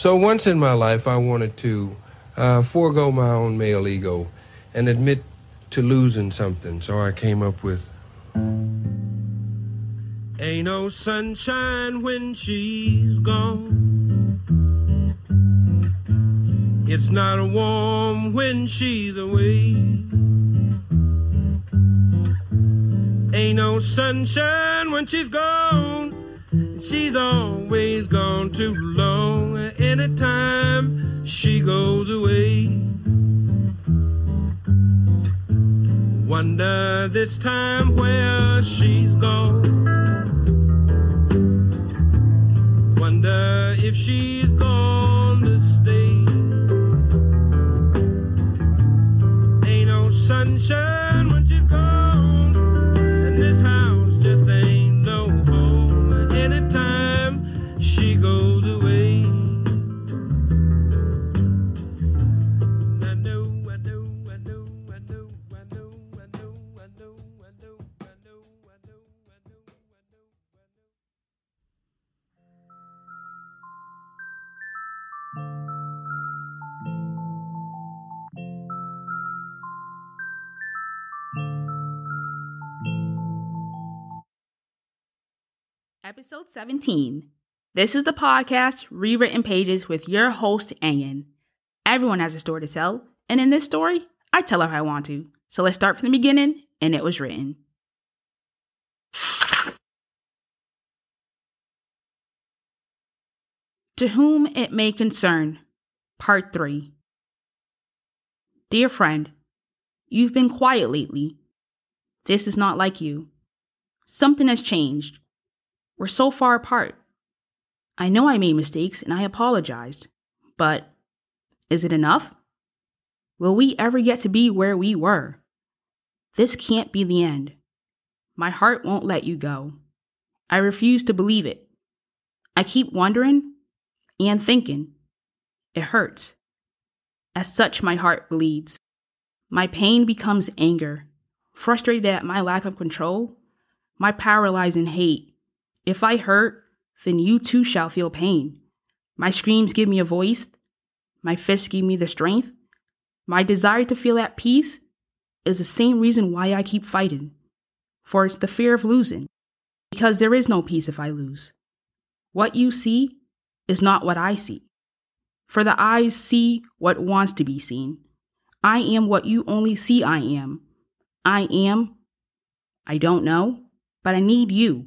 So once in my life, I wanted to uh, forego my own male ego and admit to losing something. So I came up with. Ain't no sunshine when she's gone. It's not warm when she's away. Ain't no sunshine when she's gone. She's always gone too long. Anytime she goes away. Wonder this time where she's Episode 17. This is the podcast Rewritten Pages with your host, Aenn. Everyone has a story to tell, and in this story, I tell if I want to. So let's start from the beginning, and it was written. To whom it may concern, Part 3. Dear friend, you've been quiet lately. This is not like you. Something has changed. We're so far apart. I know I made mistakes and I apologized, but is it enough? Will we ever get to be where we were? This can't be the end. My heart won't let you go. I refuse to believe it. I keep wondering and thinking. It hurts. As such, my heart bleeds. My pain becomes anger, frustrated at my lack of control, my paralyzing hate. If I hurt, then you too shall feel pain. My screams give me a voice. My fists give me the strength. My desire to feel at peace is the same reason why I keep fighting. For it's the fear of losing. Because there is no peace if I lose. What you see is not what I see. For the eyes see what wants to be seen. I am what you only see I am. I am, I don't know, but I need you.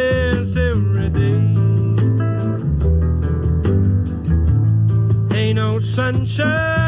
darkness every day. Ain't no sunshine